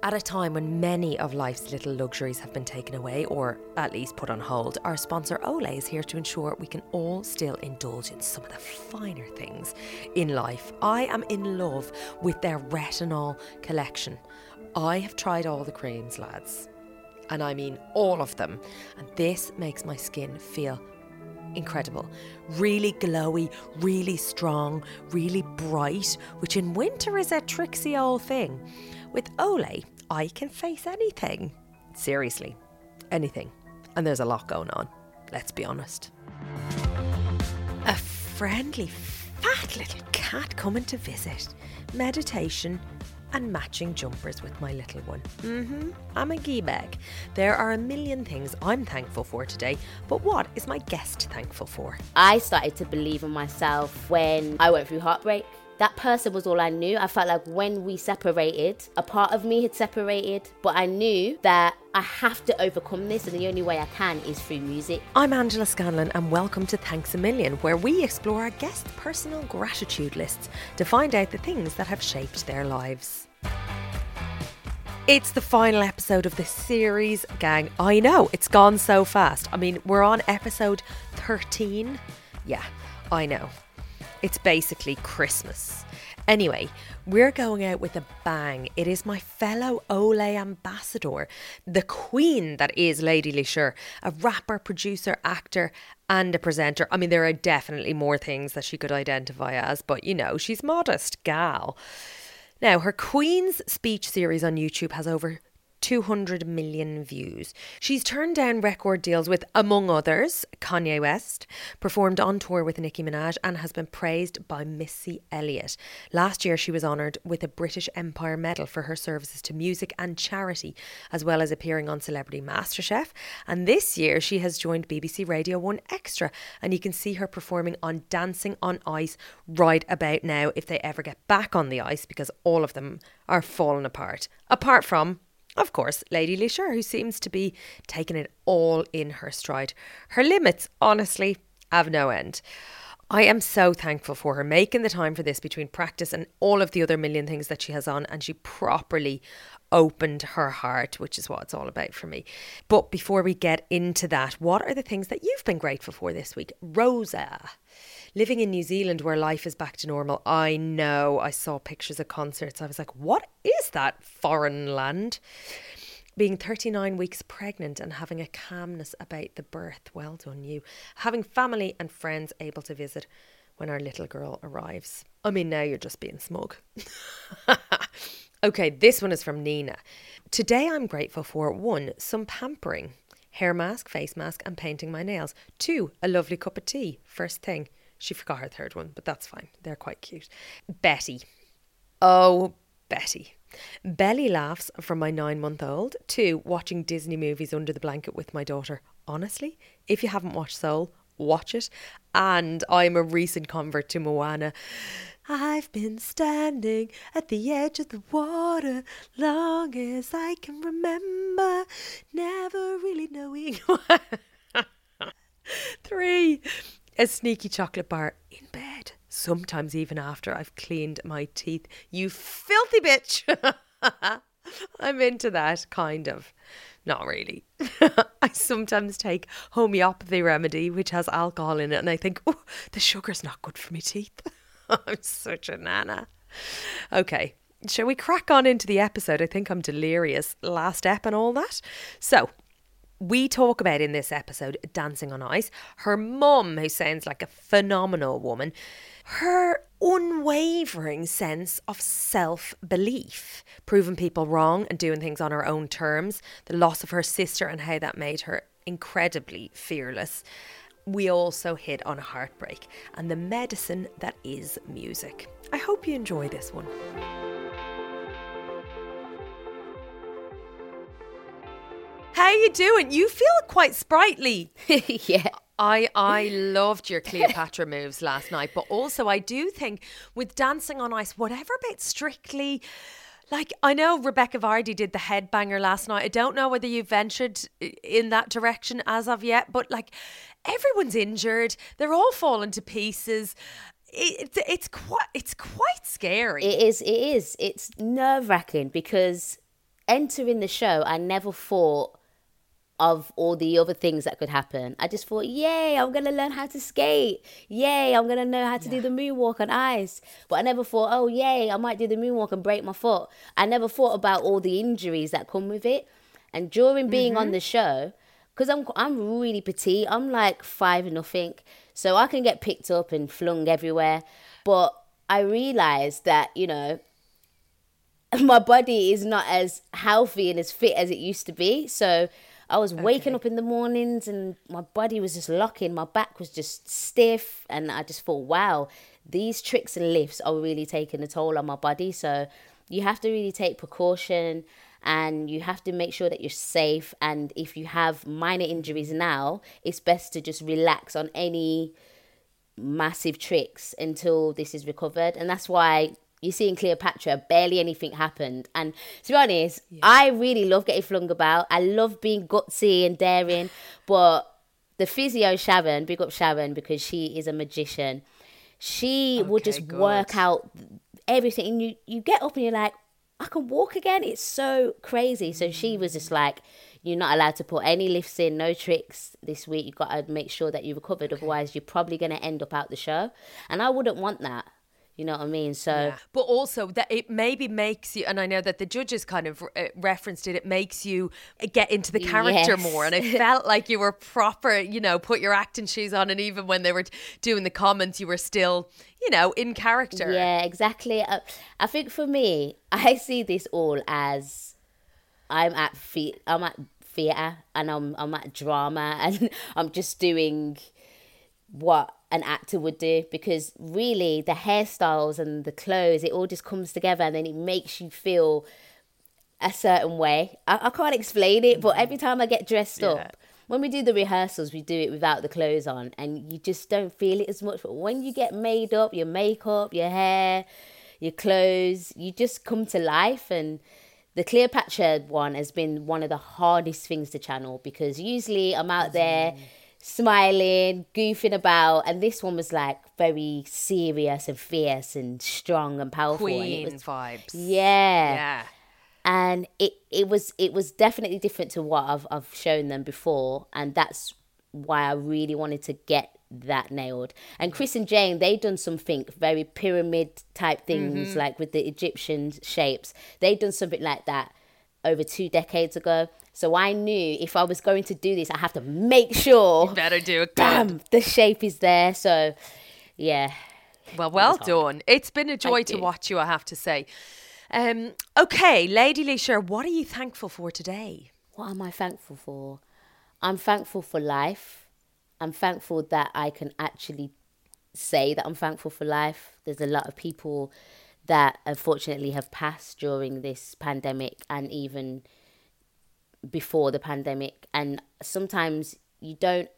At a time when many of life's little luxuries have been taken away or at least put on hold, our sponsor Olay is here to ensure we can all still indulge in some of the finer things in life. I am in love with their retinol collection. I have tried all the creams, lads, and I mean all of them, and this makes my skin feel incredible. Really glowy, really strong, really bright, which in winter is a tricksy old thing. With Olay, I can face anything. Seriously, anything. And there's a lot going on, let's be honest. A friendly, fat little cat coming to visit. Meditation and matching jumpers with my little one. Mm-hmm. I'm a gee bag. There are a million things I'm thankful for today, but what is my guest thankful for? I started to believe in myself when I went through heartbreak. That person was all I knew. I felt like when we separated, a part of me had separated, but I knew that I have to overcome this, and the only way I can is through music. I'm Angela Scanlon, and welcome to Thanks a Million, where we explore our guests' personal gratitude lists to find out the things that have shaped their lives. It's the final episode of this series, gang. I know, it's gone so fast. I mean, we're on episode 13. Yeah, I know. It's basically Christmas. Anyway, we're going out with a bang. It is my fellow Olay ambassador, the queen that is Lady Leshurr, a rapper, producer, actor, and a presenter. I mean, there are definitely more things that she could identify as, but you know, she's modest gal. Now, her Queen's Speech series on YouTube has over 200 million views. She's turned down record deals with, among others, Kanye West, performed on tour with Nicki Minaj, and has been praised by Missy Elliott. Last year, she was honoured with a British Empire Medal for her services to music and charity, as well as appearing on Celebrity MasterChef. And this year, she has joined BBC Radio 1 Extra, and you can see her performing on Dancing on Ice right about now if they ever get back on the ice, because all of them are falling apart. Apart from of course, Lady Leshurr, who seems to be taking it all in her stride. Her limits, honestly, have no end. I am so thankful for her making the time for this between practice and all of the other million things that she has on, and she properly opened her heart, which is what it's all about for me. But before we get into that, what are the things that you've been grateful for this week? Rosa living in New Zealand where life is back to normal, I know I saw pictures of concerts. I was like, what is that foreign land? Being 39 weeks pregnant and having a calmness about the birth. Well done, you. Having family and friends able to visit when our little girl arrives. I mean, now you're just being smug. okay, this one is from Nina. Today I'm grateful for one, some pampering hair mask, face mask, and painting my nails. Two, a lovely cup of tea. First thing. She forgot her third one, but that's fine. They're quite cute. Betty. Oh, Betty. Belly laughs from my nine month old. Two, watching Disney movies under the blanket with my daughter. Honestly, if you haven't watched Soul, watch it. And I'm a recent convert to Moana. I've been standing at the edge of the water long as I can remember, never really knowing. Three, a sneaky chocolate bar in bed, sometimes even after I've cleaned my teeth. You filthy bitch! I'm into that, kind of. Not really. I sometimes take homeopathy remedy, which has alcohol in it, and I think, oh, the sugar's not good for my teeth. I'm such a nana. Okay, shall we crack on into the episode? I think I'm delirious. Last ep and all that. So, we talk about in this episode Dancing on Ice, her mum, who sounds like a phenomenal woman, her unwavering sense of self belief, proving people wrong and doing things on her own terms, the loss of her sister and how that made her incredibly fearless. We also hit on heartbreak and the medicine that is music. I hope you enjoy this one. How you doing? You feel quite sprightly. yeah. I I loved your Cleopatra moves last night, but also I do think with dancing on ice, whatever about strictly like I know Rebecca Vardy did the headbanger last night. I don't know whether you've ventured uh, in that direction as of yet, but like everyone's injured. They're all falling to pieces. It's it's quite it's quite scary. It is. It is. It's nerve wracking because entering the show, I never thought of all the other things that could happen. I just thought, yay, I'm gonna learn how to skate. Yay, I'm gonna know how to yeah. do the moonwalk on ice. But I never thought, oh yay, I might do the moonwalk and break my foot. I never thought about all the injuries that come with it. And during being mm-hmm. on the show, because I'm I'm really petite, I'm like five nothing, so I can get picked up and flung everywhere. But I realized that you know my body is not as healthy and as fit as it used to be. So I was okay. waking up in the mornings and my body was just locking. My back was just stiff. And I just thought, wow, these tricks and lifts are really taking a toll on my body. So you have to really take precaution and you have to make sure that you're safe. And if you have minor injuries now, it's best to just relax on any massive tricks until this is recovered. And that's why you see in Cleopatra, barely anything happened. And to be honest, yeah. I really love getting flung about. I love being gutsy and daring. But the physio Sharon, big up Sharon because she is a magician. She okay, will just work out everything. And you, you get up and you're like, I can walk again. It's so crazy. So she mm. was just like, you're not allowed to put any lifts in, no tricks this week. You've got to make sure that you recovered. Okay. Otherwise, you're probably going to end up out the show. And I wouldn't want that. You know what I mean? So, yeah. but also that it maybe makes you, and I know that the judges kind of uh, referenced it. It makes you get into the character yes. more, and it felt like you were proper. You know, put your acting shoes on, and even when they were doing the comments, you were still, you know, in character. Yeah, exactly. I, uh, I think for me, I see this all as I'm at fe- I'm at theatre and I'm I'm at drama and I'm just doing what an actor would do because really the hairstyles and the clothes it all just comes together and then it makes you feel a certain way. I, I can't explain it but every time i get dressed yeah. up when we do the rehearsals we do it without the clothes on and you just don't feel it as much. But when you get made up your makeup your hair your clothes you just come to life. And the Cleopatra one has been one of the hardest things to channel because usually I'm out there mm. Smiling, goofing about, and this one was like very serious and fierce and strong and powerful. Queen and it was, vibes. Yeah. Yeah. And it, it was it was definitely different to what I've I've shown them before, and that's why I really wanted to get that nailed. And Chris and Jayne, they done something very pyramid type things, mm-hmm. like with the Egyptian shapes. They done something like that over two decades ago. So I knew if I was going to do this, I have to make sure. You better do it. Damn, the shape is there. So, yeah. Well, well done. It's been a joy to watch you, I have to say. Um, okay, Lady Leshurr, what are you thankful for today? What am I thankful for? I'm thankful for life. I'm thankful that I can actually say that I'm thankful for life. There's a lot of people that unfortunately have passed during this pandemic and even before the pandemic and sometimes you don't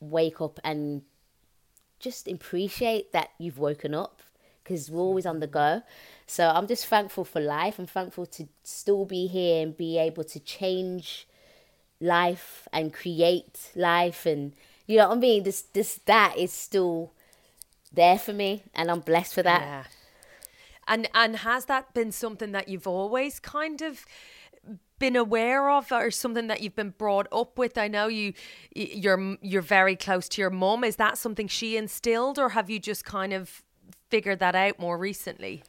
wake up and just appreciate that you've woken up because we're always on the go. So i'm just thankful for life. I'm thankful to still be here and be able to change life and create life and you know what i mean? This this that is still there for me and i'm blessed for that. Yeah. and and has that been something that you've always kind of been aware of or something that you've been brought up with? I know you you're you're very close to your mum. Is that something she instilled or have you just kind of figured that out more recently?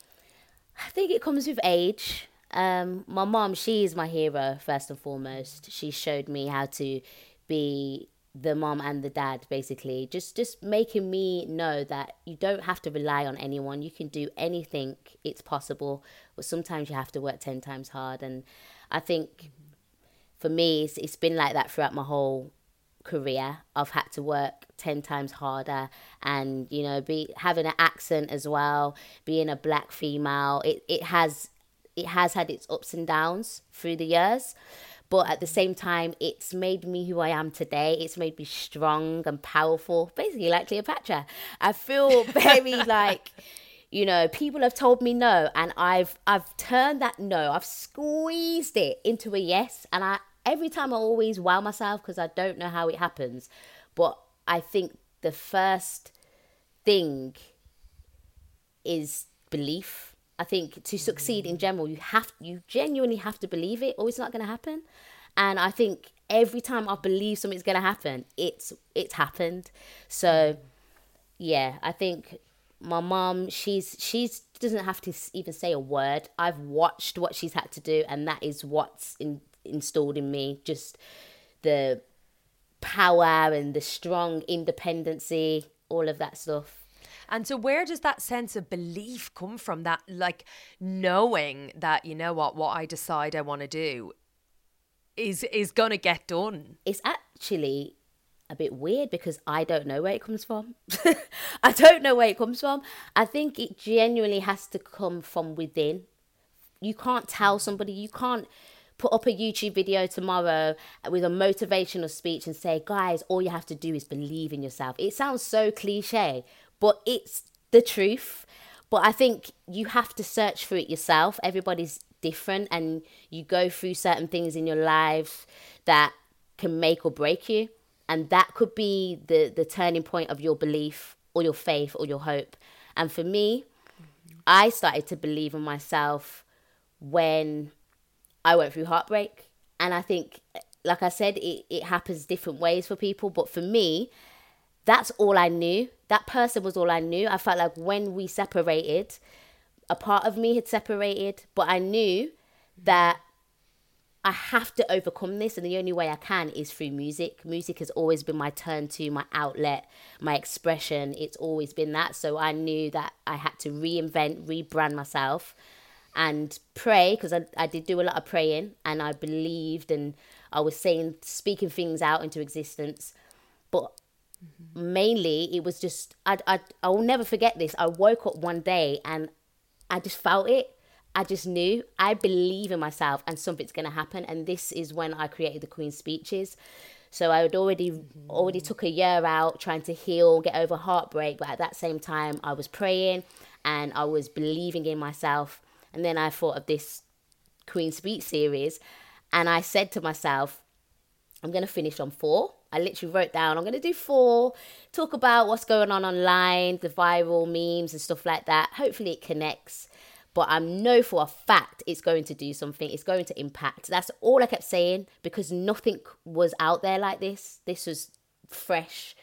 I think it comes with age. Um, my mom, she is my hero first and foremost. She showed me how to be the mom and the dad basically just just making me know that you don't have to rely on anyone you can do anything it's possible but sometimes you have to work 10 times hard and I think for me, it's, it's been like that throughout my whole career. I've had to work 10 times harder and, you know, be having an accent as well, being a black female. It, it has it has had its ups and downs through the years but at the same time it's made me who i am today it's made me strong and powerful basically like cleopatra i feel very like you know people have told me no and i've i've turned that no. I've squeezed it into a yes and i every time i always wow myself because i don't know how it happens. But i think the first thing is belief. I think to succeed in mm. general, you have you genuinely have to believe it, or it's not going to happen. And I think every time I believe something's going to happen, it's it's happened. So mm. yeah, I think my mom, she's she's doesn't have to even say a word. I've watched what she's had to do, and that is what's in, installed in me. Just the power and the strong independency, all of that stuff. And so, where does that sense of belief come from? That, like, knowing that, you know what, what I decide I want to do is is going to get done. It's actually a bit weird because I don't know where it comes from. I don't know where it comes from. I think it genuinely has to come from within. You can't tell somebody, you can't put up a YouTube video tomorrow with a motivational speech and say, guys, all you have to do is believe in yourself. It sounds so cliche, but it's the truth. But I think you have to search for it yourself. Everybody's different, and you go through certain things in your life that can make or break you. And that could be the, the turning point of your belief or your faith or your hope. And for me, I started to believe in myself when I went through heartbreak. And I think, like I said, it, it happens different ways for people. But for me, that's all I knew. That person was all I knew. I felt like when we separated, a part of me had separated, but I knew that I have to overcome this, and the only way I can is through music. Music has always been my turn to, my outlet, my expression. It's always been that. So I knew that I had to reinvent, rebrand myself, and pray because I, I did do a lot of praying, and I believed, and I was saying, speaking things out into existence. But mm-hmm. mainly, it was just, I, I, I will never forget this. I woke up one day and I just felt it I just knew I believe in myself and something's going to happen. And this is when I created the Queen's speeches. So I had already mm-hmm. already took a year out trying to heal, get over heartbreak, but at that same time I was praying and I was believing in myself. And then I thought of this Queen Speech series, and I said to myself, I'm gonna finish on four. I literally wrote down I'm gonna do four, talk about what's going on online, the viral memes and stuff like that. Hopefully it connects but I know for a fact it's going to do something. It's going to impact. That's all I kept saying because nothing was out there like this. This was fresh.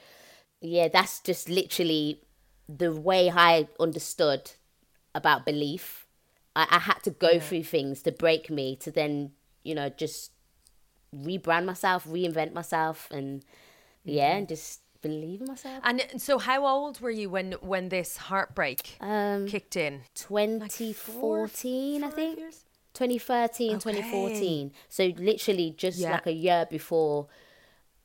Yeah, that's just literally the way I understood about belief. I, I had to go yeah. through things to break me to then, you know, just rebrand myself, reinvent myself, and yeah, mm-hmm. and just believe in myself. And so, how old were you when when this heartbreak um, kicked in? 2014, like I think. Years? 2013, okay. 2014. So literally just yeah. like a year before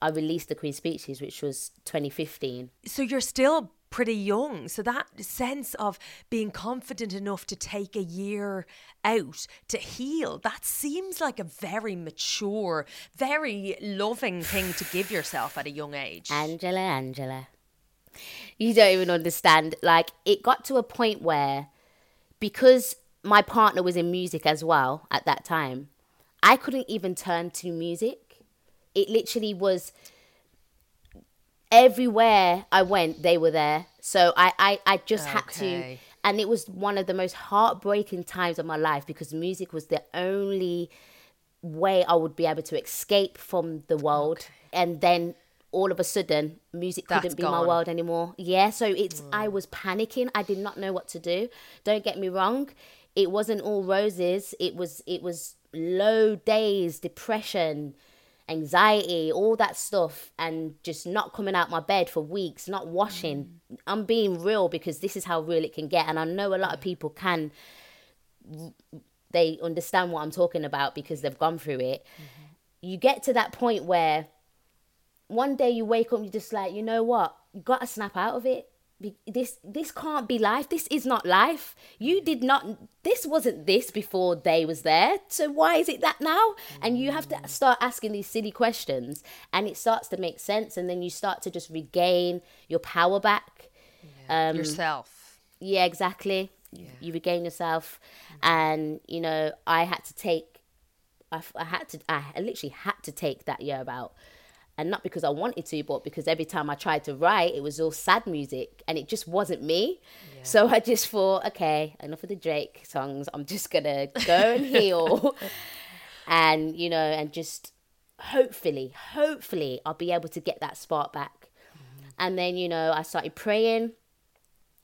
I released the Queen Speeches, which was 2015. So you're still pretty young. So that sense of being confident enough to take a year out to heal, that seems like a very mature, very loving thing to give yourself at a young age. Angela, Angela. You don't even understand. Like, it got to a point where, because my partner was in music as well at that time, I couldn't even turn to music. It literally was everywhere I went, they were there. So I, I, I just okay. had to. And it was one of the most heartbreaking times of my life because music was the only way I would be able to escape from the world. Okay. And then all of a sudden, music That's couldn't be gone. my world anymore. Yeah, so it's, mm. I was panicking. I did not know what to do. Don't get me wrong. It wasn't all roses. It was, it was low days, depression, anxiety, all that stuff, and just not coming out my bed for weeks, not washing. Mm. I'm being real because this is how real it can get, and I know a lot of people can. They understand what I'm talking about because they've gone through it. Mm-hmm. You get to that point where one day you wake up, you're just like, you know what? You got to snap out of it this this can't be life. This is not life. You did not this wasn't this before they was there. So why is it that now? And you have to start asking these silly questions. And it starts to make sense. And then you start to just regain your power back. Yeah. um, yourself. Yeah exactly. Yeah. you regain yourself. And you know i had to take I, I had to I literally had to take that year out and not because I wanted to, but because every time I tried to write, it was all sad music and it just wasn't me. Yeah. So I just thought, okay, enough of the Drake songs. I'm just gonna go and heal and, you know, and just hopefully, hopefully I'll be able to get that spark back. Mm-hmm. And then, you know, I started praying.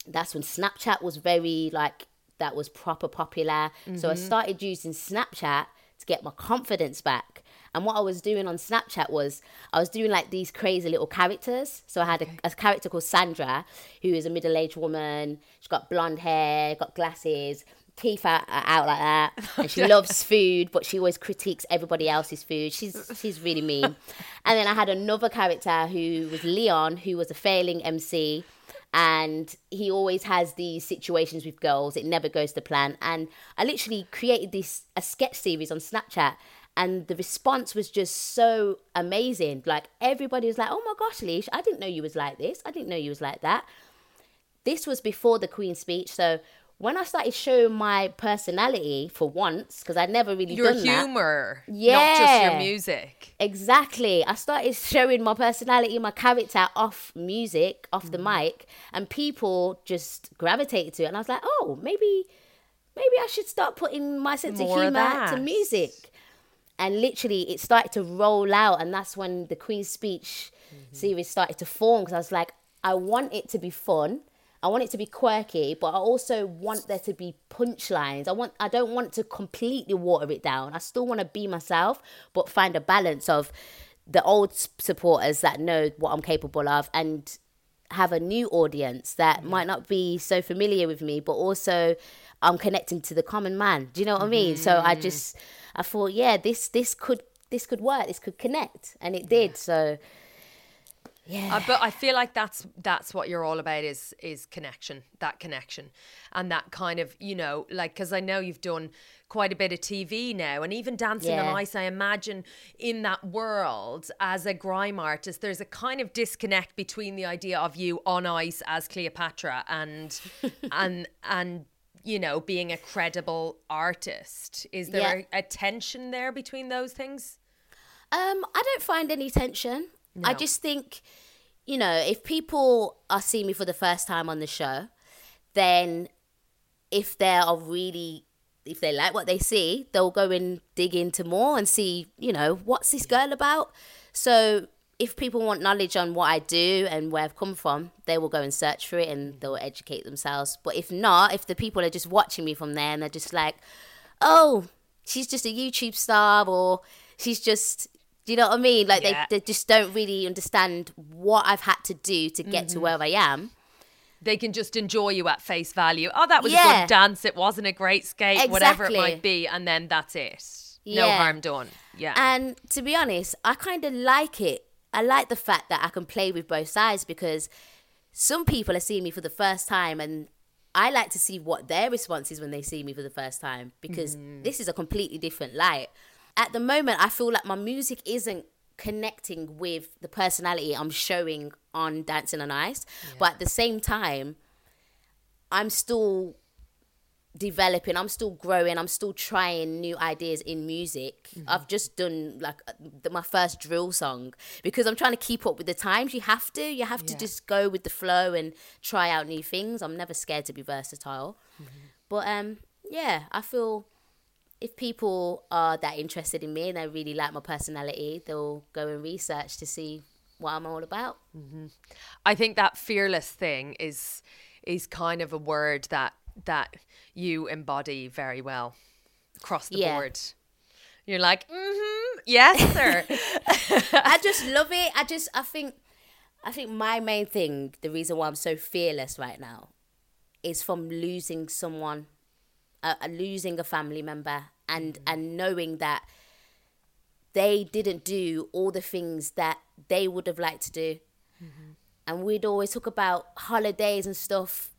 That's when Snapchat was very like that was proper popular. Mm-hmm. So I mm-hmm. started using Snapchat to get my confidence back. And what I was doing on Snapchat was I was doing like these crazy little characters. So I had a, a character called Sandra, who is a middle aged woman. She's got blonde hair, got glasses, teeth out, out like that. And she loves food, but she always critiques everybody else's food. She's she's really mean. and then I had another character who was Leon, who was a failing MC and he always has these situations with girls it never goes to plan and i literally created this a sketch series on snapchat and the response was just so amazing like everybody was like oh my gosh leash i didn't know you was like this i didn't know you was like that this was before the queen's speech so when I started showing my personality for once, because I'd never really your done humor, that, yeah, not just your music. Exactly. I started showing my personality, my character off music, off mm. the mic, and people just gravitated to it. And I was like, oh, maybe, maybe I should start putting my sense More of humor of to music. And literally, it started to roll out, and that's when the Queen's Speech mm-hmm. series started to form. Because I was like, I want it to be fun I want it to be quirky, but I also want there to be punchlines. I want I don't want to completely water it down. I still want to be myself, but find a balance of the old supporters that know what I'm capable of and have a new audience that might not be so familiar with me, but also I'm connecting to the common man. Do you know what mm-hmm. I mean? So I just I thought, yeah, this this could this could work. This could connect, and it did. So yeah. Uh, but I feel like that's that's what you're all about is is connection, that connection, and that kind of you know like because I know you've done quite a bit of TV now, and even dancing yeah. on ice. I imagine in that world as a grime artist, there's a kind of disconnect between the idea of you on ice as Cleopatra and and and you know being a credible artist. Is there yeah. a, a tension there between those things? Um, I don't find any tension. No. I just think, you know, if people are seeing me for the first time on the show, then if they are really if they like what they see, they'll go and dig into more and see, you know, what's this girl about? So if people want knowledge on what I do and where I've come from, they will go and search for it and they'll educate themselves. But if not, if the people are just watching me from there and they're just like, oh, she's just a YouTube star or she's just, do you know what I mean? Like yeah. they, they just don't really understand what I've had to do to get mm-hmm. to where I am. They can just enjoy you at face value. Oh, that was yeah. a good dance. It wasn't a great skate, exactly. whatever it might be, and then that's it. Yeah. No harm done. Yeah. And to be honest, I kind of like it. I like the fact that I can play with both sides because some people are seeing me for the first time and I like to see what their response is when they see me for the first time because mm. this is a completely different light at the moment, I feel like my music isn't connecting with the personality I'm showing on Dancing on Ice. Yeah. But at the same time, I'm still developing, I'm still growing, I'm still trying new ideas in music. Mm-hmm. I've just done like uh, my first drill song because I'm trying to keep up with the times. You have to, you have yeah. to just go with the flow and try out new things. I'm never scared to be versatile. Mm-hmm. But um yeah, I feel if people are that interested in me and they really like my personality, they'll go and research to see what I'm all about. Mm-hmm. I think that fearless thing is is kind of a word that that you embody very well across the yeah. board. You're like, mm-hmm, yes, sir. I just love it. I just, I think, I think my main thing, the reason why I'm so fearless right now, is from losing someone a, losing a family member and mm-hmm. and knowing that they didn't do all the things that they would have liked to do. Mm-hmm. And we'd always talk about holidays and stuff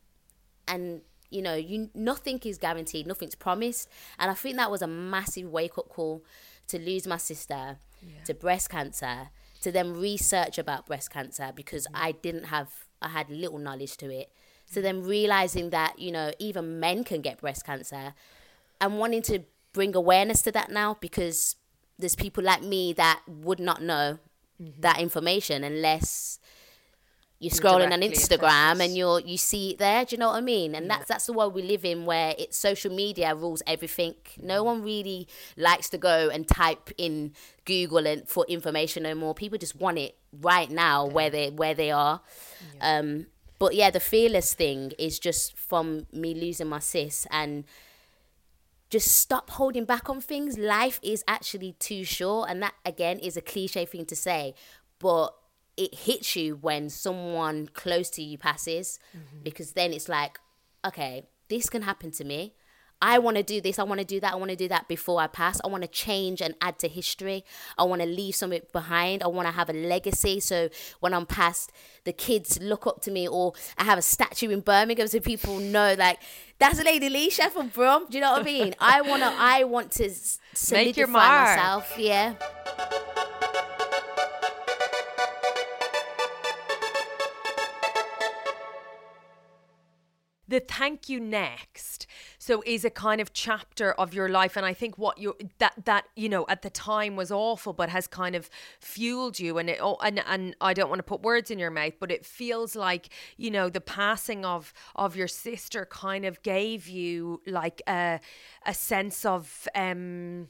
and you know, you nothing is guaranteed, nothing's promised. And I think that was a massive wake up call to lose my sister yeah. to breast cancer, to then research about breast cancer because mm-hmm. I didn't have I had little knowledge to it. So then realizing that, you know, even men can get breast cancer and wanting to bring awareness to that now because there's people like me that would not know that information unless you're scrolling on Instagram and you're you see it there. Do you know what I mean? And that's that's the world we live in, where it's social media rules everything. No one really likes to go and type in Google and for information no more. People just want it right now, where they where they are. Um, but yeah, the fearless thing is just from me losing my sis and just stop holding back on things. Life is actually too short, and that again is a cliche thing to say, but it hits you when someone close to you passes mm-hmm. because then it's like, okay, this can happen to me. I want to do this, I want to do that, I want to do that before I pass. I want to change and add to history. I want to leave something behind. I want to have a legacy. So when I'm past, the kids look up to me, or I have a statue in Birmingham so people know, like, that's Lady Leshurr from Brum. Do you know what I mean? I want to, I want to s- Make your solidify mark. myself. Yeah. The thank you next. So is a kind of chapter of your life and i think what you that that you know at the time was awful but has kind of fueled you and it oh, and and i don't want to put words in your mouth but it feels like you know the passing of of your sister kind of gave you like a a sense of um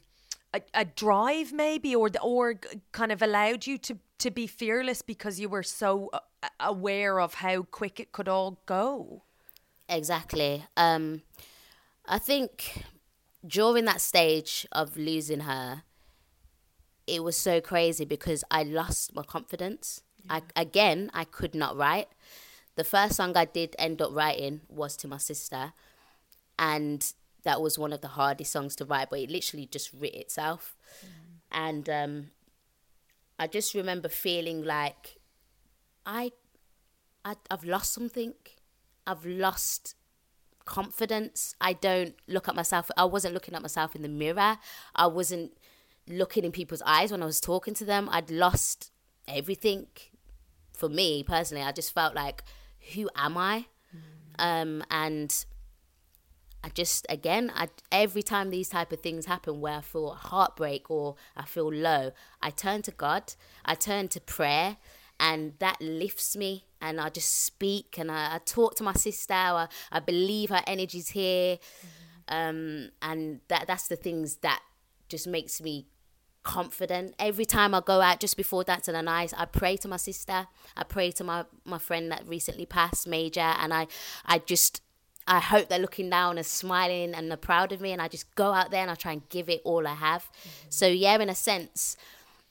a, a drive maybe or the- or kind of allowed you to to be fearless because you were so uh, aware of how quick it could all go Exactly. Um, I think during that stage of losing her, it was so crazy because I lost my confidence. I again, I could not write. The first song I did end up writing was to my sister, and that was one of the hardest songs to write. But it literally just writ itself, and um, I just remember feeling like I, I I've lost something. I've lost confidence. I don't look at myself. I wasn't looking at myself in the mirror. I wasn't looking in people's eyes when I was talking to them. I'd lost everything. For me personally, I just felt like, who am I? Um, and I just again, I every time these type of things happen where I feel heartbreak or I feel low, I turn to God. I turn to prayer, and that lifts me. And I just speak and I, I talk to my sister. I, I believe her energy's here, um, and that that's the things that just makes me confident. Every time I go out, just before dancing the night, I pray to my sister. I pray to my, my friend that recently passed, Major, and I I just I hope they're looking down and smiling and they're proud of me. And I just go out there and I try and give it all I have. So yeah, in a sense,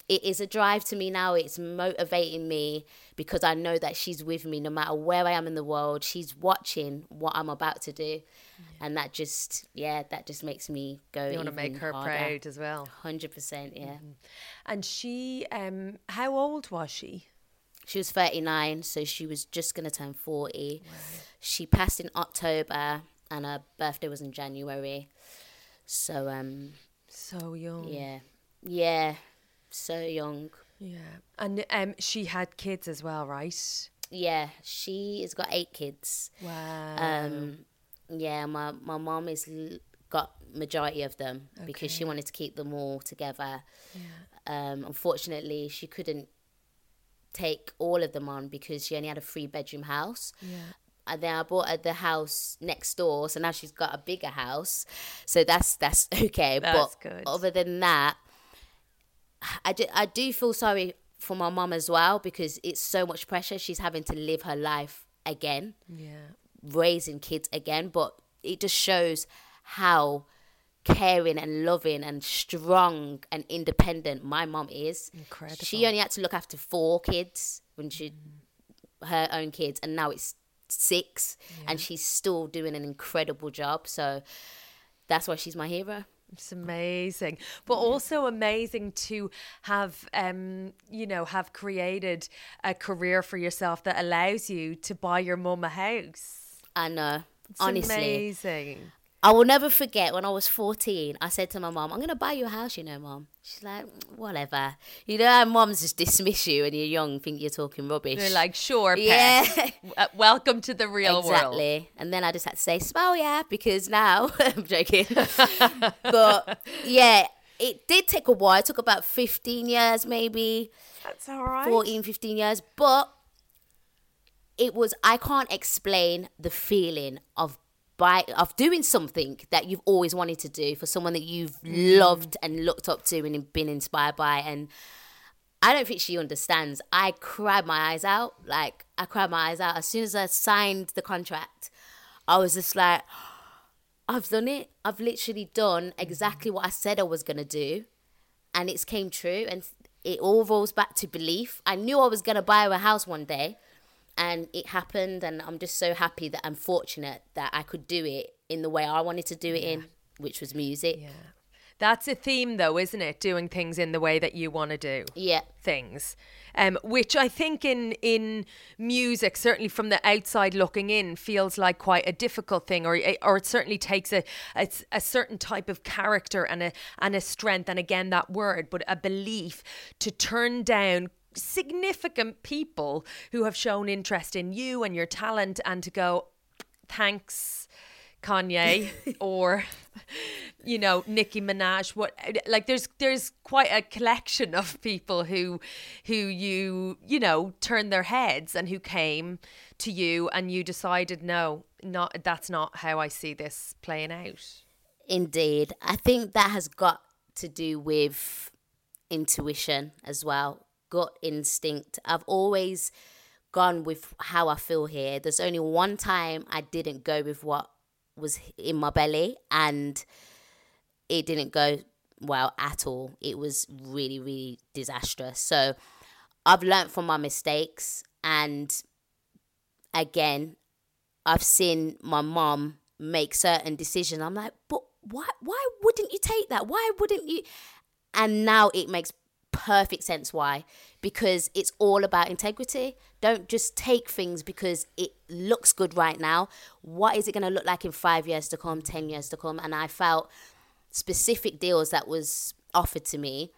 it is a drive to me now. It's motivating me because I know that she's with me no matter where I am in the world. She's watching what I'm about to do. And that just, yeah, that just makes me go. You want to make her proud as well. 100%, yeah. And she, um, how old was she? She was 39, so she was just going to turn 40. She passed in October and her birthday was in January. So, um, So young. yeah. Yeah. So young. Yeah. And um, she had kids as well, right? Yeah, she has got eight kids. Wow. Um, yeah, my my mom is l- got majority of them because she wanted to keep them all together. Um, unfortunately, she couldn't take all of them on because she only had a three bedroom house. yeah. And then I bought her the house next door, so now she's got a bigger house. So that's that's okay. That's but good. other than that, I do, I do feel sorry for my mom as well because it's so much pressure. She's having to live her life again Yeah. raising kids again, but it just shows how caring and loving and strong and independent my mom is. Incredible. She only had to look after four kids when she her own kids and now it's six and she's still doing an incredible job. So that's why she's my hero. It's amazing, but also amazing to have, um, you know, have created a career for yourself that allows you to buy your mum a house. I know. It's honestly. amazing. I will never forget when I was 14, I said to my mom, I'm going to buy you a house, you know, mom. She's like, whatever. You know how moms just dismiss you when you're young, think you're talking rubbish. They're like, sure, pet. yeah. Uh, welcome to the real world. exactly. And then I just had to say, smell, yeah, because now, I'm joking. but yeah, it did take a while. It took about 15 years, maybe. That's all right. 14, 15 years. But it was, I can't explain the feeling of by of doing something that you've always wanted to do for someone that you've Mm. loved and looked up to and been inspired by and I don't think she understands. I cried my eyes out. Like I cried my eyes out as soon as I signed the contract. I was just like, I've done it. I've literally done exactly what I said I was gonna do, and it's came true. And it all rolls back to belief. I knew I was gonna buy her a house one day, and it happened. And I'm just so happy that I'm fortunate that I could do it in the way I wanted to do it in, which was music. Yeah. That's a theme, though, isn't it? Doing things in the way that you want to do. Yeah. Things, um, which I think in in music, certainly from the outside looking in, feels like quite a difficult thing, or or it certainly takes a a, a certain type of character and a and a strength, and again that word, but a belief to turn down significant people who have shown interest in you and your talent, and to go, thanks. Kanye or you know Nicki Minaj what like there's there's quite a collection of people who who you you know turned their heads and who came to you and you decided no not that's not how I see this playing out Indeed. I think that has got to do with intuition as well, gut instinct. I've always gone with how I feel here. There's only one time I didn't go with what was in my belly, and it didn't go well at all. It was really, really disastrous. So I've learned from my mistakes, and again, I've seen my mom make certain decisions. I'm like, but why why wouldn't you take that? Why wouldn't you? And now it makes perfect sense why. Because it's all about integrity. Don't just take things because it looks good right now. What is it going to look like in five years to come, 10 years to come? And I felt specific deals that was offered to me,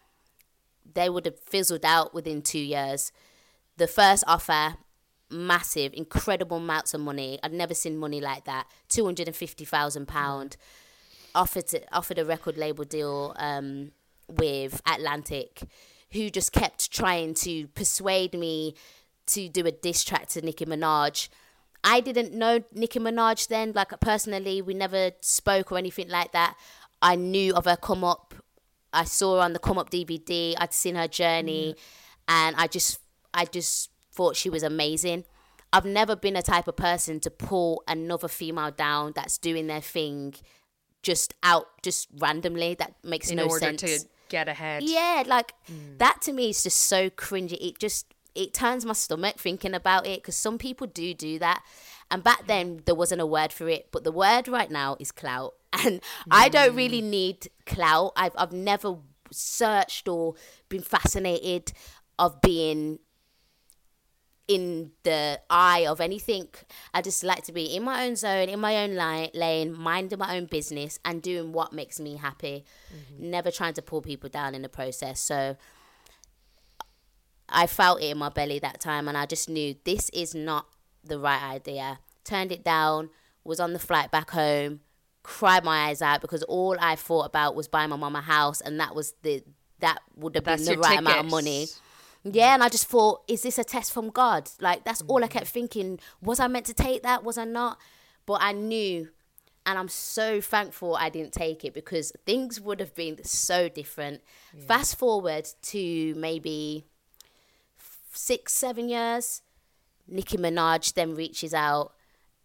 they would have fizzled out within two years. The first offer, massive, incredible amounts of money. I'd never seen money like that. Two hundred and fifty thousand pound. Offered to, offered a record label deal um, with Atlantic, who just kept trying to persuade me to do a diss track to Nicki Minaj. I didn't know Nicki Minaj then, like personally, we never spoke or anything like that. I knew of her come up. I saw her on the come up DVD. I'd seen her journey, mm. and I just, I just thought she was amazing. I've never been a type of person to pull another female down that's doing their thing, just out, just randomly. That makes in no order sense. to get ahead Yeah, like mm. that to me is just so cringy. It just it turns my stomach thinking about it because some people do do that. And back then there wasn't a word for it, but the word right now is clout. And I don't really mm. need clout. I've I've never searched or been fascinated of being in the eye of anything. I just like to be in my own zone, in my own li- lane, minding my own business and doing what makes me happy. Mm-hmm. Never trying to pull people down in the process. So I felt it in my belly that time and I just knew this is not the right idea. Turned it down, was on the flight back home, cried my eyes out because all I thought about was buying my mum a house and that was the that would have That's been the right amount of money. Yeah, and I just thought, is this a test from God? Like that's all I mm. kept thinking. Was I meant to take that? Was I not? But I knew, and I'm so thankful I didn't take it because things would have been so different. Fast forward to maybe six, seven years, Nicki Minaj then reaches out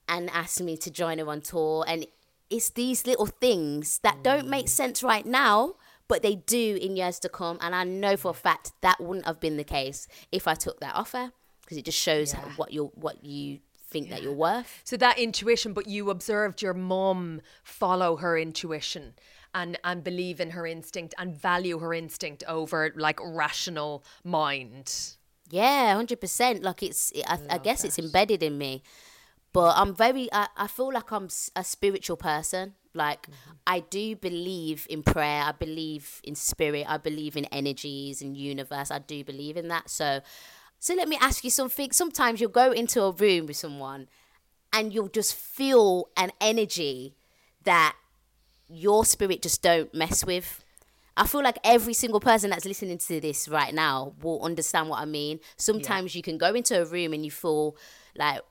and asks me to join her on tour. And it's these little things that don't make mm. sense right now, but they do in years to come. And I know for a mm. fact that wouldn't have been the case if I took that offer because it just shows Yeah. what you what you think that you're worth. So that intuition, but you observed your mom follow her intuition and and believe in her instinct and value her instinct over like rational mind. Yeah, hundred percent. Like it's, I, I guess it's embedded in me. But I'm very, I, I feel like I'm a spiritual person. Like mm-hmm. I do believe in prayer. I believe in spirit. I believe in energies and universe. I do believe in that. So, so let me ask you something. Sometimes you'll go into a room with someone, and you'll just feel an energy that your spirit just don't mess with. I feel like every single person that's listening to this right now will understand what I mean. Sometimes you can go into a room and you feel like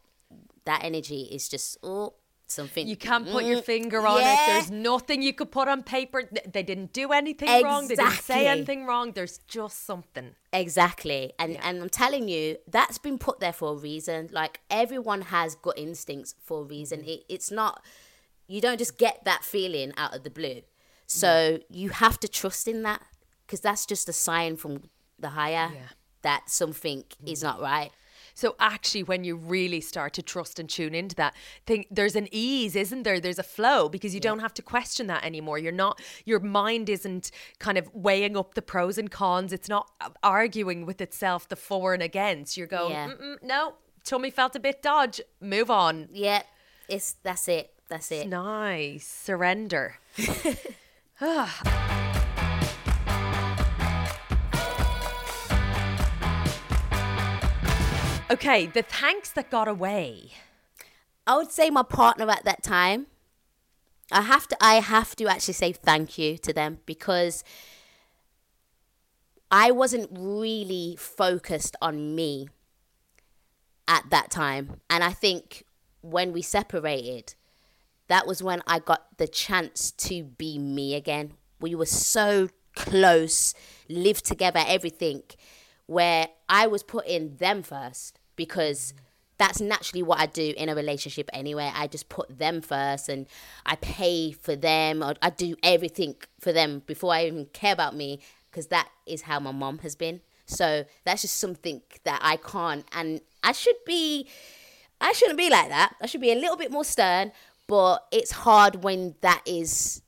that energy is just oh something You can't put your Mm, finger on it. There's nothing you could put on paper. They didn't do anything wrong. They didn't say anything wrong. There's just something. Exactly. And and I'm telling you, that's been put there for a reason. Like everyone has gut instincts for a reason. Mm-hmm. It, it's not you don't just get that feeling out of the blue. So you have to trust in that because that's just a sign from the higher Yeah. that something is not right. So actually, when you really start to trust and tune into that thing, there's an ease, isn't there? There's a flow because you don't have to question that anymore. You're not, your mind isn't kind of weighing up the pros and cons. It's not arguing with itself the for and against. You're going, Yeah. No, tummy felt a bit dodge. Move on. Yeah, it's that's it. That's it. Nice surrender. Ah. Okay, the thanks that got away. I would say my partner at that time. I have to I have to actually say thank you to them because I wasn't really focused on me at that time. And I think when we separated, that was when I got the chance to be me again. We were so close, lived together, everything, where I was putting them first because that's naturally what I do in a relationship anyway. I just put them first and I pay for them or I do everything for them before I even care about me because that is how my mom has been. So that's just something that I can't and I should be I shouldn't be like that. I should be a little bit more stern, but it's hard when that is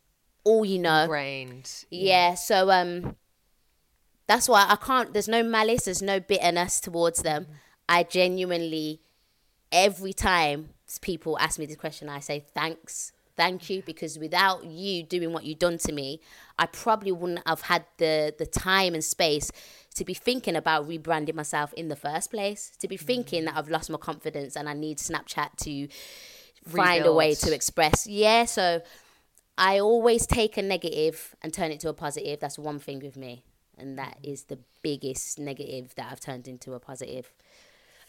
all you know. Grained. Yeah, so um that's why I can't there's no malice, there's no bitterness towards them. I genuinely every time people ask me this question I say thanks. Thank you because without you doing what you've done to me, I probably wouldn't have had the the time and space to be thinking about rebranding myself in the first place, to be thinking that I've lost my confidence and I need Snapchat to find a way to express. Yeah, so I always take a negative and turn it to a positive. That's one thing with me. And that is the biggest negative that I've turned into a positive.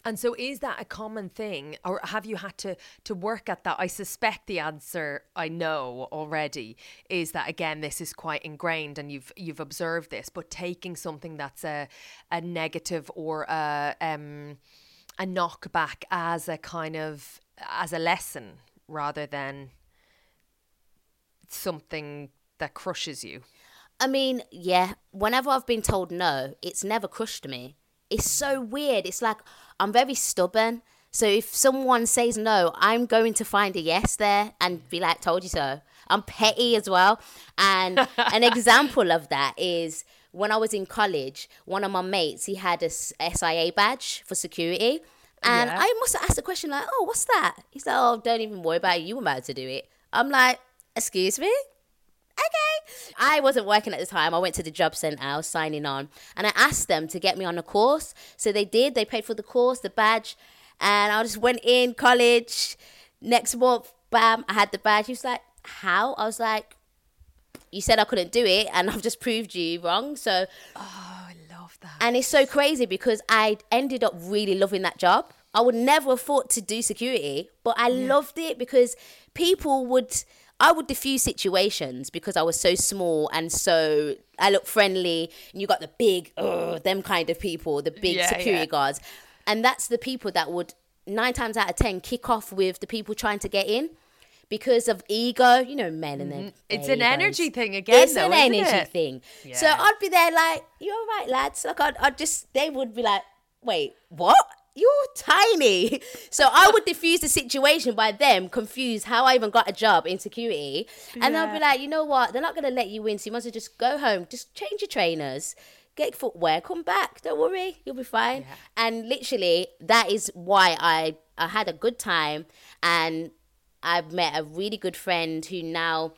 And so is that a common thing or have you had to to work at that? I suspect the answer I know already is that again this is quite ingrained and you've you've observed this but taking something that's a a negative or a um a knockback as a kind of as a lesson rather than something that crushes you. I mean, yeah, whenever I've been told no, it's never crushed me. It's so weird. It's like I'm very stubborn. So if someone says no, I'm going to find a yes there and be like, told you so. I'm petty as well. And an example of that is when I was in college, one of my mates, he had a SIA badge for security. And Yeah. I must have asked the question like, oh, what's that? He's like, oh, don't even worry about it. You were about to do it. I'm like, excuse me? Okay. I wasn't working at the time. I went to the job centre. I was signing on, and I asked them to get me on a course. So they did. They paid for the course, the badge, and I just went in college. Next month, bam, I had the badge. He was like, "How?" I was like, "You said I couldn't do it, and I've just proved you wrong." So Oh, I love that. and it's so crazy because I ended up really loving that job. I would never have thought to do security, but I loved it because people would, I would diffuse situations because I was so small and so I look friendly. And you got the big, them kind of people, the big Yeah, security yeah. guards. And that's the people that would, nine times out of 10, kick off with the people trying to get in. Because of ego, you know, men and then Mm-hmm. It's an energy thing again, It's though, an energy it? thing. So I'd be there like, you all right, lads? Like I'd, I'd just, they would be like, wait, what? You're tiny. So I would diffuse the situation by them confused how I even got a job in security. And I'll be like, you know what? They're not going to let you in. So you must just go home, just change your trainers, get footwear, come back. Don't worry, you'll be fine. And literally, that is why I, I had a good time. And I've met a really good friend who now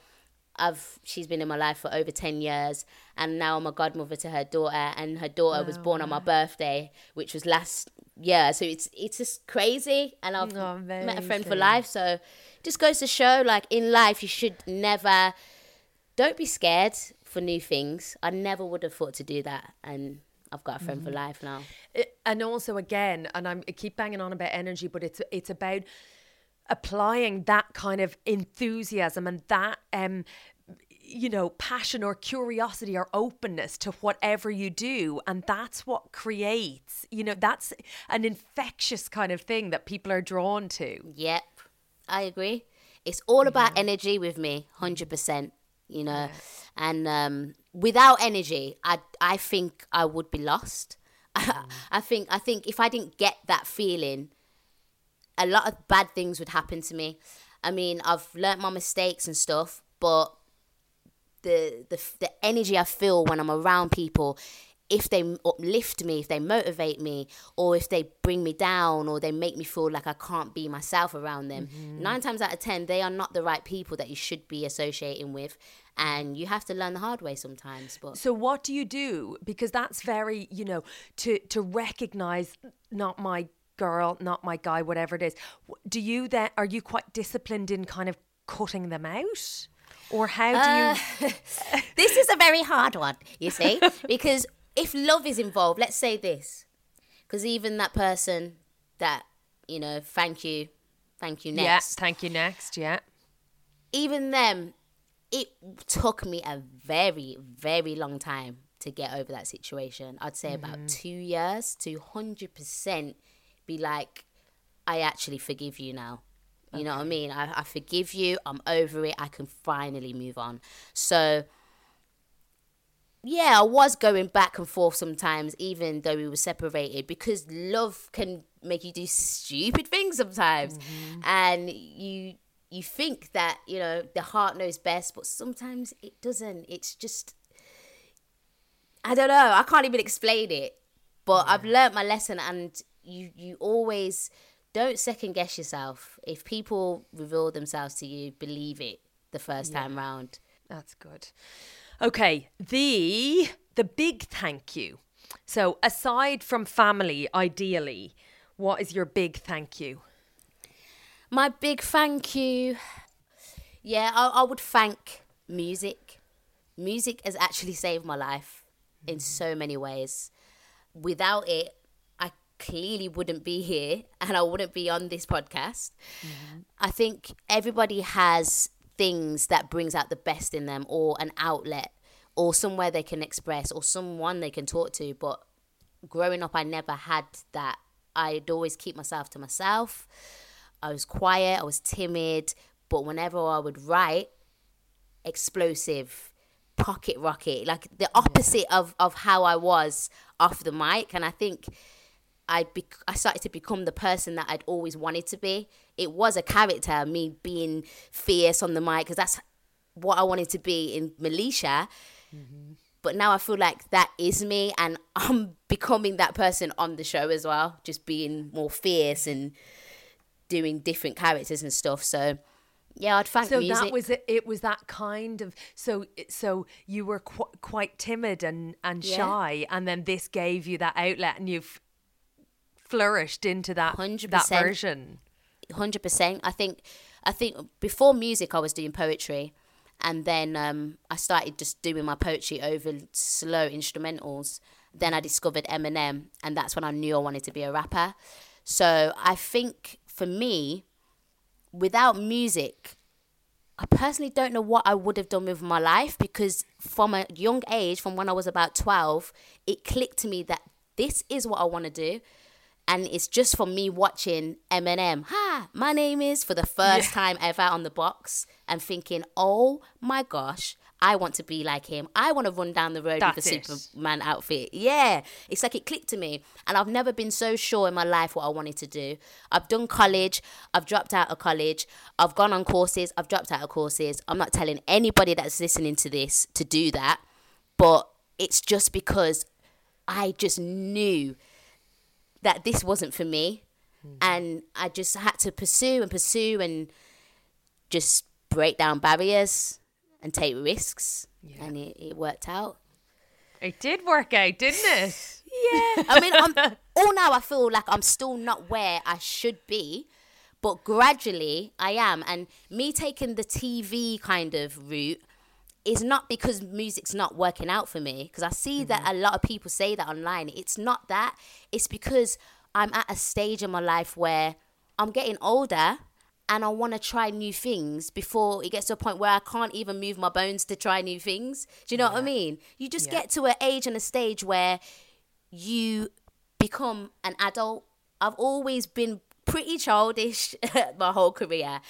I've she's been in my life for over 10 years and now I'm a godmother to her daughter and her daughter was born on my oh. birthday which was last year so it's it's just crazy and I've Oh, met a friend for life so just goes to show like in life you should never don't be scared for new things. I never would have thought to do that, and I've got a friend for life now. It- and also again, and I'm, I keep banging on about energy, but it's it's about applying that kind of enthusiasm and that um you know passion or curiosity or openness to whatever you do and that's what creates you know that's an infectious kind of thing that people are drawn to Yep, I agree. It's all about energy with me, hundred percent. You know, and um, without energy, I I think I would be lost. I think I think if I didn't get that feeling, a lot of bad things would happen to me. I mean, I've learnt my mistakes and stuff, but the the the energy I feel when I'm around people, if they uplift me, if they motivate me, or if they bring me down, or they make me feel like I can't be myself around them, mm-hmm. nine times out of ten, they are not the right people that you should be associating with, and you have to learn the hard way sometimes. But So what do you do? Because that's very, you know, to to recognize not my girl, not my guy, whatever it is. Do you then are you quite disciplined in kind of cutting them out? Or how do you this is a very hard one, you see, because if love is involved, let's say this, because even that person that you know, thank you, thank you next. Yes, thank you next, yeah. even them, it took me a very, very long time to get over that situation. I'd say about mm-hmm. two years to 100% be like, I actually forgive you now. You know what I mean? I, I forgive you. I'm over it. I can finally move on. So, yeah, I was going back and forth sometimes, even though we were separated, because love can make you do stupid things sometimes, mm-hmm. and you you think that you know the heart knows best, but sometimes it doesn't. It's just I don't know. I can't even explain it, but I've learned my lesson, and you you always don't second guess yourself. If people reveal themselves to you, believe it the first time round. That's good. Okay, the the big thank you. So aside from family, ideally, what is your big thank you? My big thank you. Yeah, I, I would thank music. Music has actually saved my life in mm-hmm. so many ways. Without it, clearly wouldn't be here and I wouldn't be on this podcast. Mm-hmm. I think everybody has things that brings out the best in them or an outlet or somewhere they can express or someone they can talk to but growing up I never had that. I'd always keep myself to myself. I was quiet, I was timid, but whenever I would write, explosive, pocket rocket, like the opposite of, of how I was off the mic. And I think I bec- I started to become the person that I'd always wanted to be. It was a character, me being fierce on the mic, because that's what I wanted to be in Militia. Mm-hmm. But now I feel like that is me, and I'm becoming that person on the show as well, just being more fierce and doing different characters and stuff. So, yeah, I'd thank So music. that was it. It was that kind of so. So you were qu- quite timid and and Yeah. shy, and then this gave you that outlet, and you've flourished into that 100%. that version. hundred percent. I think I think before music I was doing poetry and then um, I started just doing my poetry over slow instrumentals. Then I discovered Eminem and that's when I knew I wanted to be a rapper. So I think for me, without music, I personally don't know what I would have done with my life because from a young age, from when I was about 12, it clicked to me that this is what I want to do. And it's just from me watching Eminem, ha, my name is, for the first time ever on the box and thinking, oh my gosh, I want to be like him. I want to run down the road That's with a it. Superman outfit. Yeah. It's like it clicked to me. And I've never been so sure in my life what I wanted to do. I've done college. I've dropped out of college. I've gone on courses. I've dropped out of courses. I'm not telling anybody that's listening to this to do that. But it's just because I just knew that this wasn't for me. And I just had to pursue and pursue and just break down barriers and take risks. And it, it worked out. It did work out, didn't it? Yeah. I mean, I'm, all now I feel like I'm still not where I should be, but gradually I am. And me taking the TV kind of route, it's not because music's not working out for me because I see that mm-hmm. a lot of people say that online. It's not that. It's because I'm at a stage in my life where I'm getting older and I want to try new things before it gets to a point where I can't even move my bones to try new things. Do you know what I mean? You just Yeah. get to an age and a stage where you become an adult. I've always been pretty childish my whole career.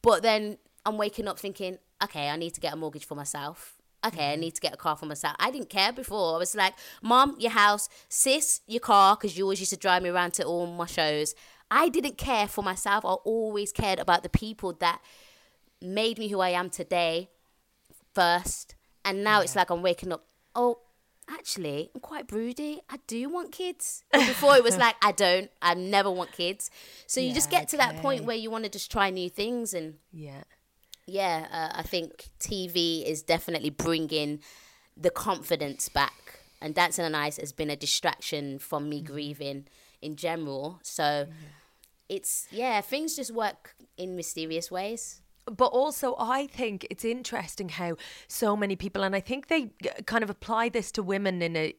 But then I'm waking up thinking, okay, I need to get a mortgage for myself. Okay, I mm-hmm. need to get a car for myself. I didn't care before. I was like, Mom, your house, sis, your car, because you always used to drive me around to all my shows. I didn't care for myself. I always cared about the people that made me who I am today first. And now it's like I'm waking up, oh, actually, I'm quite broody. I do want kids. Before it was like, I don't. I never want kids. So you just Yeah, get to that point where you want to just try new things. And Yeah. Yeah, uh, I think TV is definitely bringing the confidence back. And Dancing on Ice has been a distraction from me grieving in general. So it's, yeah, things just work in mysterious ways. But also I think it's interesting how so many people, and I think they kind of apply this to women in a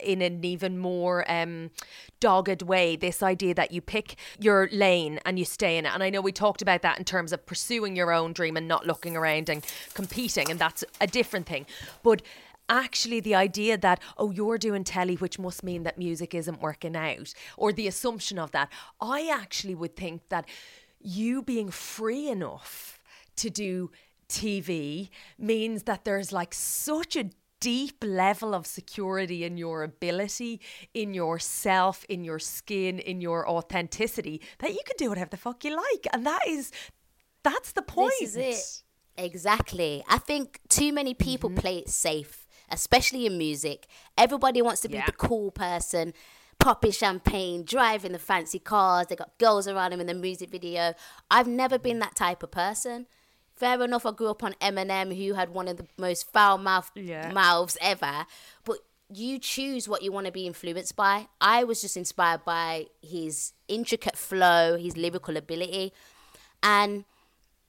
in an even more um, dogged way. This idea that you pick your lane and you stay in it, and I know we talked about that in terms of pursuing your own dream and not looking around and competing, and that's a different thing, but. Actually, the idea that, oh, you're doing telly, which must mean that music isn't working out, or the assumption of that, I actually would think that you being free enough to do TV means that there's like such a deep level of security in your ability, in yourself, in your skin, in your authenticity that you can do whatever the fuck you like. And that is, that's the point. This is it. Exactly. I think too many people mm-hmm. play it safe, especially in music. Everybody wants to be Yeah. the cool person, popping champagne, driving the fancy cars. They got girls around them in the music video. I've never been mm-hmm. that type of person. Fair enough, I grew up on Eminem, who had one of the most foul mouth Yeah. mouths ever. But you choose what you want to be influenced by. I was just inspired by his intricate flow, his lyrical ability, and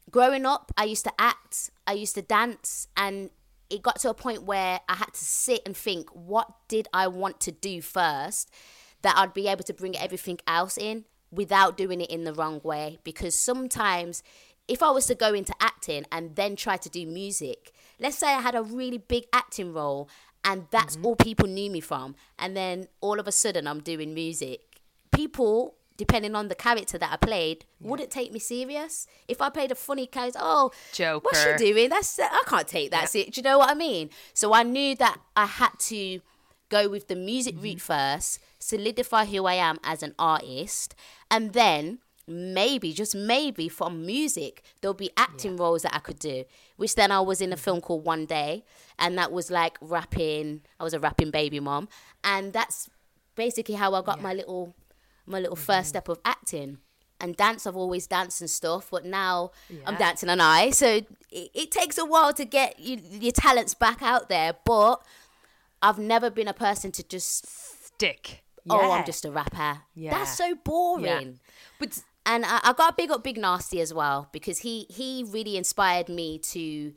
growing up, I used to act, I used to dance, and it got to a point where I had to sit and think, what did I want to do first that I'd be able to bring everything else in without doing it in the wrong way? Because sometimes, if I was to go into acting and then try to do music, let's say I had a really big acting role and that's all people knew me from, and then all of a sudden I'm doing music, people depending on the character that I played, wouldn't take me serious. If I played a funny character, oh, what's Joker. she doing? That's I can't take that. ser- Do you know what I mean? So I knew that I had to go with the music Mm-hmm. route first, solidify who I am as an artist, and then maybe just maybe from music there'll be acting roles that I could do. Which then I was in a film mm-hmm. called One Day, and that was like rapping. I was a rapping baby mom, and that's basically how I got my little my little mm-hmm. first step of acting. And dance, I've always danced and stuff, but now I'm dancing on ice. So it, it takes a while to get you, your talents back out there. But I've never been a person to just, Stick. oh, I'm just a rapper. Yeah. That's so boring. But And I, I got to big up Big Narstie as well because he he really inspired me to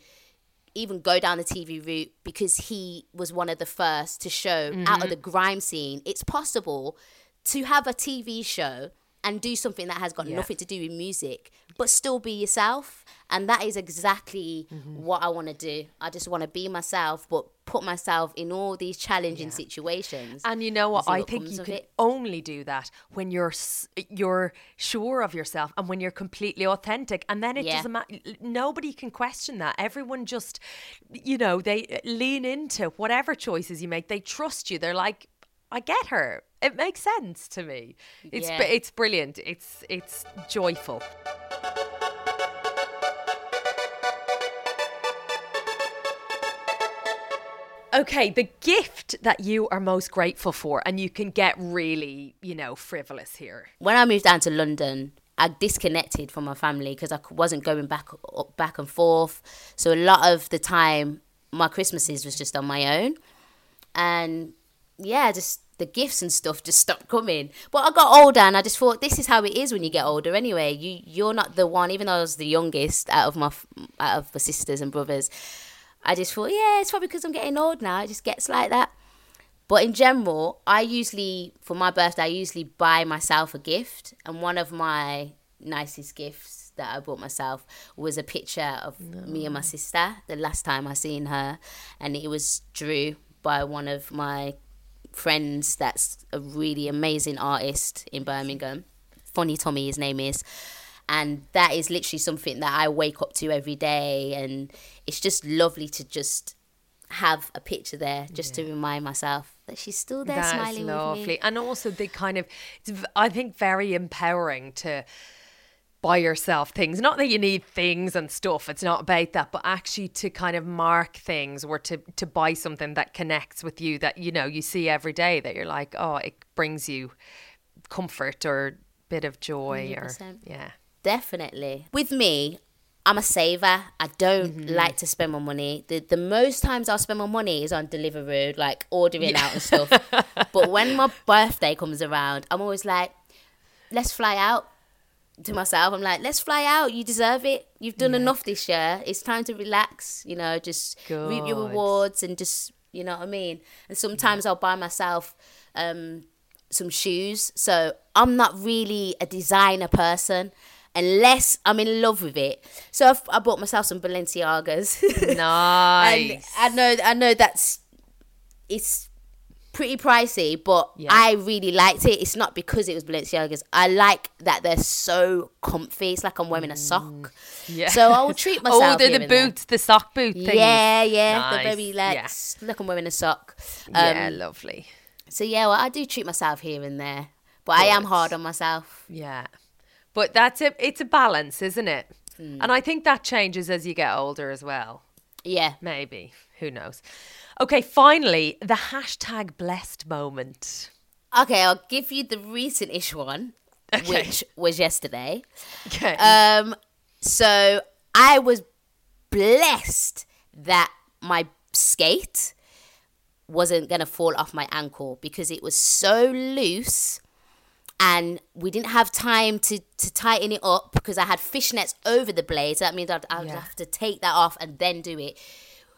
even go down the TV route because he was one of the first to show out of the mm-hmm. grime scene it's possible to have a TV show and do something that has got Yeah. nothing to do with music but still be yourself and that is exactly mm-hmm. what I want to do. I just want to be myself but put myself in all these challenging situations. And you know what? I what think you can it. only do that when you're you're sure of yourself and when you're completely authentic. And then it Yeah. doesn't matter. Nobody can question that. Everyone just, you know, they uh, lean into whatever choices you make. They trust you. They're like, I get her. It makes sense to me. It's Yeah. it's brilliant. It's it's joyful. Okay, the gift that you are most grateful for, and you can get really, you know, frivolous here. when I moved down to London, I disconnected from my family because I wasn't going back back and forth. So a lot of the time, my Christmases was just on my own, and yeah, just the gifts and stuff just stopped coming. But I got older, and I just thought this is how it is when you get older. Anyway, you you're not the one, even though I was the youngest out of my out of the sisters and brothers. I just thought, yeah, it's probably because I'm getting old now. It just gets like that. But in general, I usually, for my birthday, I usually buy myself a gift. And one of my nicest gifts that I bought myself was a picture of me and my sister the last time I seen her. And it was drew by one of my friends that's a really amazing artist in Birmingham. Funny Tommy, his name is. And that is literally something that I wake up to every day. And it's just lovely to just have a picture there just to remind myself that she's still there That's smiling with me. And also, the kind of, I think, very empowering to buy yourself things. Not that you need things and stuff, it's not about that, but actually to kind of mark things or to, to buy something that connects with you that, you know, you see every day that you're like, oh, it brings you comfort or bit of joy or, 100%. yeah. Definitely. With me, I'm a saver. I don't Mm-hmm. like to spend my money. The the most times I'll spend my money is on Deliveroo, like ordering out and stuff. but when my birthday comes around, I'm always like, let's fly out. To myself, I'm like, let's fly out. You deserve it. You've done enough this year. It's time to relax. You know, just reap your rewards and just, you know what I mean. And sometimes I'll buy myself um, some shoes. So I'm not really a designer person unless I'm in love with it. So I've, I bought myself some Balenciagas. Nice. I know, I know that's it's pretty pricey, but Yeah. I really liked it. It's not because it was Balenciagas. I like that they're so comfy. It's like I'm wearing a sock. yeah. So I will treat myself. Oh, they're the boots, the sock boot things. Yeah, yeah, Nice. they're very like Yeah. look, I'm wearing a sock. Um, yeah, lovely. So yeah, well, I do treat myself here and there, but I am hard on myself. Yeah. But that's it. It's a balance, isn't it? Hmm. And I think that changes as you get older as well. Yeah. Maybe. Who knows? Okay, finally, the hashtag blessed moment. Okay, I'll give you the recent-ish one, Okay. which was yesterday. Okay. Um, so I was blessed that my skate wasn't gonna fall off my ankle because it was so loose and we didn't have time to, to tighten it up because I had fishnets over the blade. So that means I'd, I'd Yeah. have to take that off and then do it.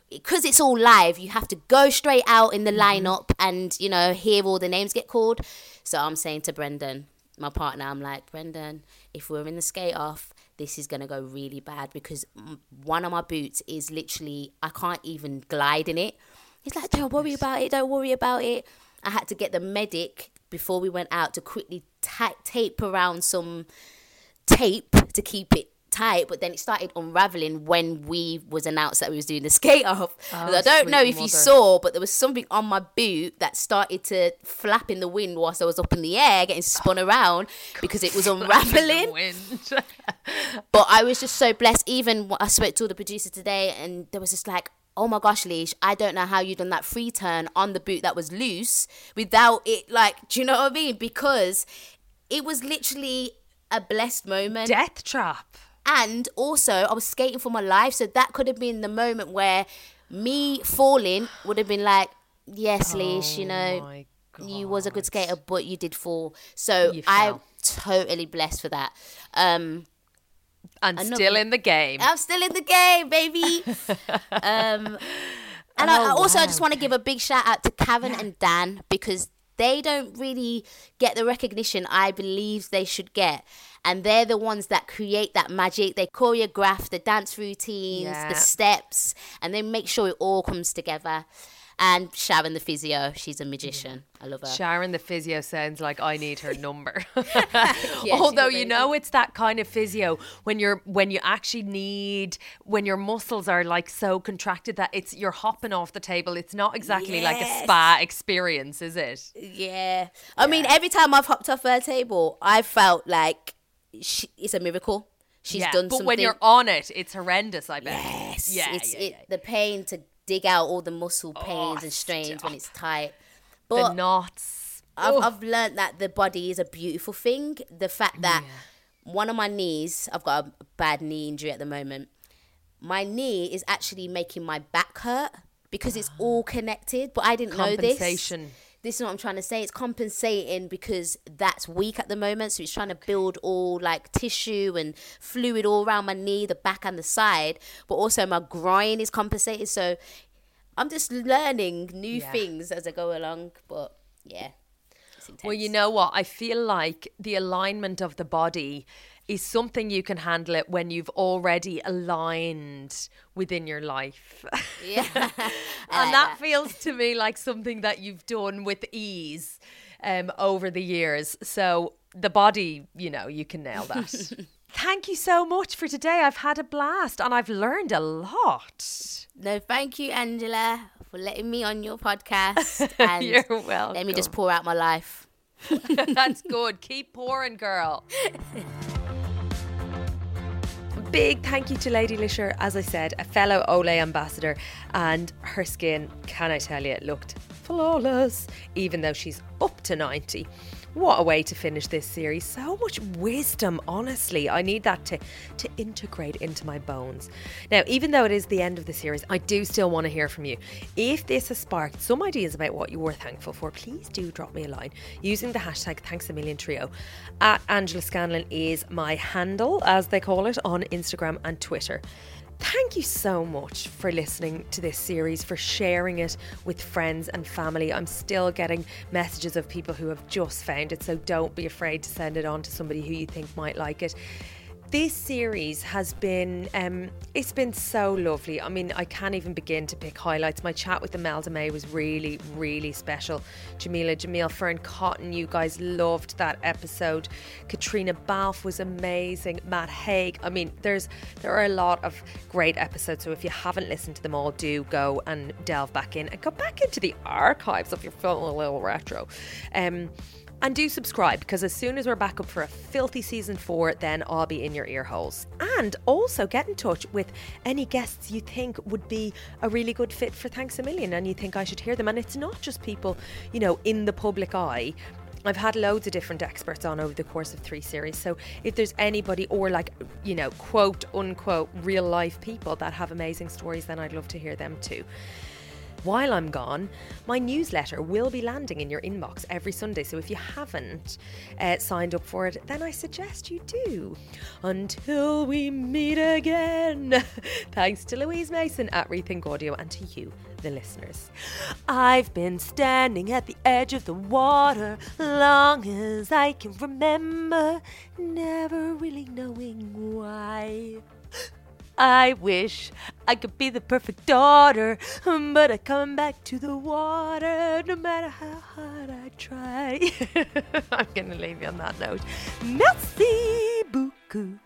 Because it's all live, you have to go straight out in the Mm-hmm. lineup and, you know, hear all the names get called. So I'm saying to Brendyn, my partner, I'm like, Brendyn, if we're in the skate off, this is going to go really bad because one of my boots is literally, I can't even glide in it. He's like, don't worry about it, don't worry about it. I had to get the medic before we went out to quickly ta- tape around some tape to keep it tight but then it started unraveling when we was announced that we was doing the skate off. And i don't know if you saw but there was something on my boot that started to flap in the wind whilst i was up in the air getting spun around because it was unraveling. but I was just so blessed. Even I spoke to the producer today, and there was just like, oh my gosh, Leash, I don't know how you done that free turn on the boot that was loose without it. Like, do you know what I mean? Because it was literally a blessed moment. Death trap. And also, I was skating for my life, so that could have been the moment where me falling would have been like, yes, Leash, you know, Oh you was a good skater, but you did fall. So I'm totally blessed for that. Um, And Another- still in the game. I'm still in the game, baby. um, and I, I Oh, also I just want to give a big shout out to Karen and Dan because they don't really get the recognition I believe they should get. And they're the ones that create that magic. They choreograph the dance routines, Yeah. the steps, and they make sure it all comes together. And Sharon, the physio, she's a magician. I love her. Sharon the physio sounds like I need her number. she's Although you know it's that kind of physio when you're when you actually need when your muscles are like so contracted that it's you're hopping off the table. It's not exactly like a spa experience, is it? Yeah. I mean, every time I've hopped off her table, I felt like she, it's a miracle. She's yeah. done but something. when you're on it, it's horrendous, I bet. yes, Yeah, it's yeah, it, yeah. the pain to dig out all the muscle oh, pains Oh, and strains when it's tight. The But knots. I've, Oh. I've learned that the body is a beautiful thing. The fact that one of my knees, I've got a bad knee injury at the moment. My knee is actually making my back hurt because it's all connected. But I didn't know this. Compensation. This is what I'm trying to say. It's compensating because that's weak at the moment. So it's trying to build all like tissue and fluid all around my knee, the back and the side. But also my groin is compensated. So I'm just learning new Yeah. things as I go along. But yeah. Well, you know what? I feel like the alignment of the body is something you can handle it when you've already aligned within your life. Yeah. And that feels to me like something that you've done with ease um, over the years. So the body, you know, you can nail that. Thank you so much for today. I've had a blast and I've learned a lot. No, thank you, Angela, for letting me on your podcast. And You're welcome. let me just pour out my life. That's good. Keep pouring, girl. Big thank you to Lady Leshurr, as I said, a fellow Olay ambassador, and her skin, can I tell you, looked flawless, even though she's up to 90. What a way to finish this series. So much wisdom, honestly. I need that to, to integrate into my bones. Now, even though it is the end of the series, I do still want to hear from you. If this has sparked some ideas about what you were thankful for, please do drop me a line using the hashtag thanks a million trio. At Angela Scanlon is my handle, as they call it, on Instagram and Twitter. Thank you so much for listening to this series, for sharing it with friends and family. I'm still getting messages of people who have just found it, so don't be afraid to send it on to somebody who you think might like it. This series has been, um, it's been so lovely. I mean, I can't even begin to pick highlights. My chat with Imelda May was really, really special. Jameela, Jamil, Fearne Cotton, you guys loved that episode. Caitriona Balfe was amazing. Matt Haig. I mean, there's there are a lot of great episodes. So if you haven't listened to them all, do go and delve back in and go back into the archives of your little retro. Um, and do subscribe because as soon as we're back up for a filthy season four, then I'll be in your ear holes. And also get in touch with any guests you think would be a really good fit for Thanks a Million and you think I should hear them. And it's not just people, you know, in the public eye. I've had loads of different experts on over the course of three series. So if there's anybody or like, you know, quote unquote real life people that have amazing stories, then I'd love to hear them too. While I'm gone, my newsletter will be landing in your inbox every Sunday. So if you haven't uh, signed up for it, then I suggest you do. Until we meet again. Thanks to Louise Mason at Rethink Audio and to you, the listeners. I've been standing at the edge of the water long as I can remember, never really knowing why. I wish I could be the perfect daughter, but I come back to the water no matter how hard I try. I'm going to leave you on that note. Merci beaucoup.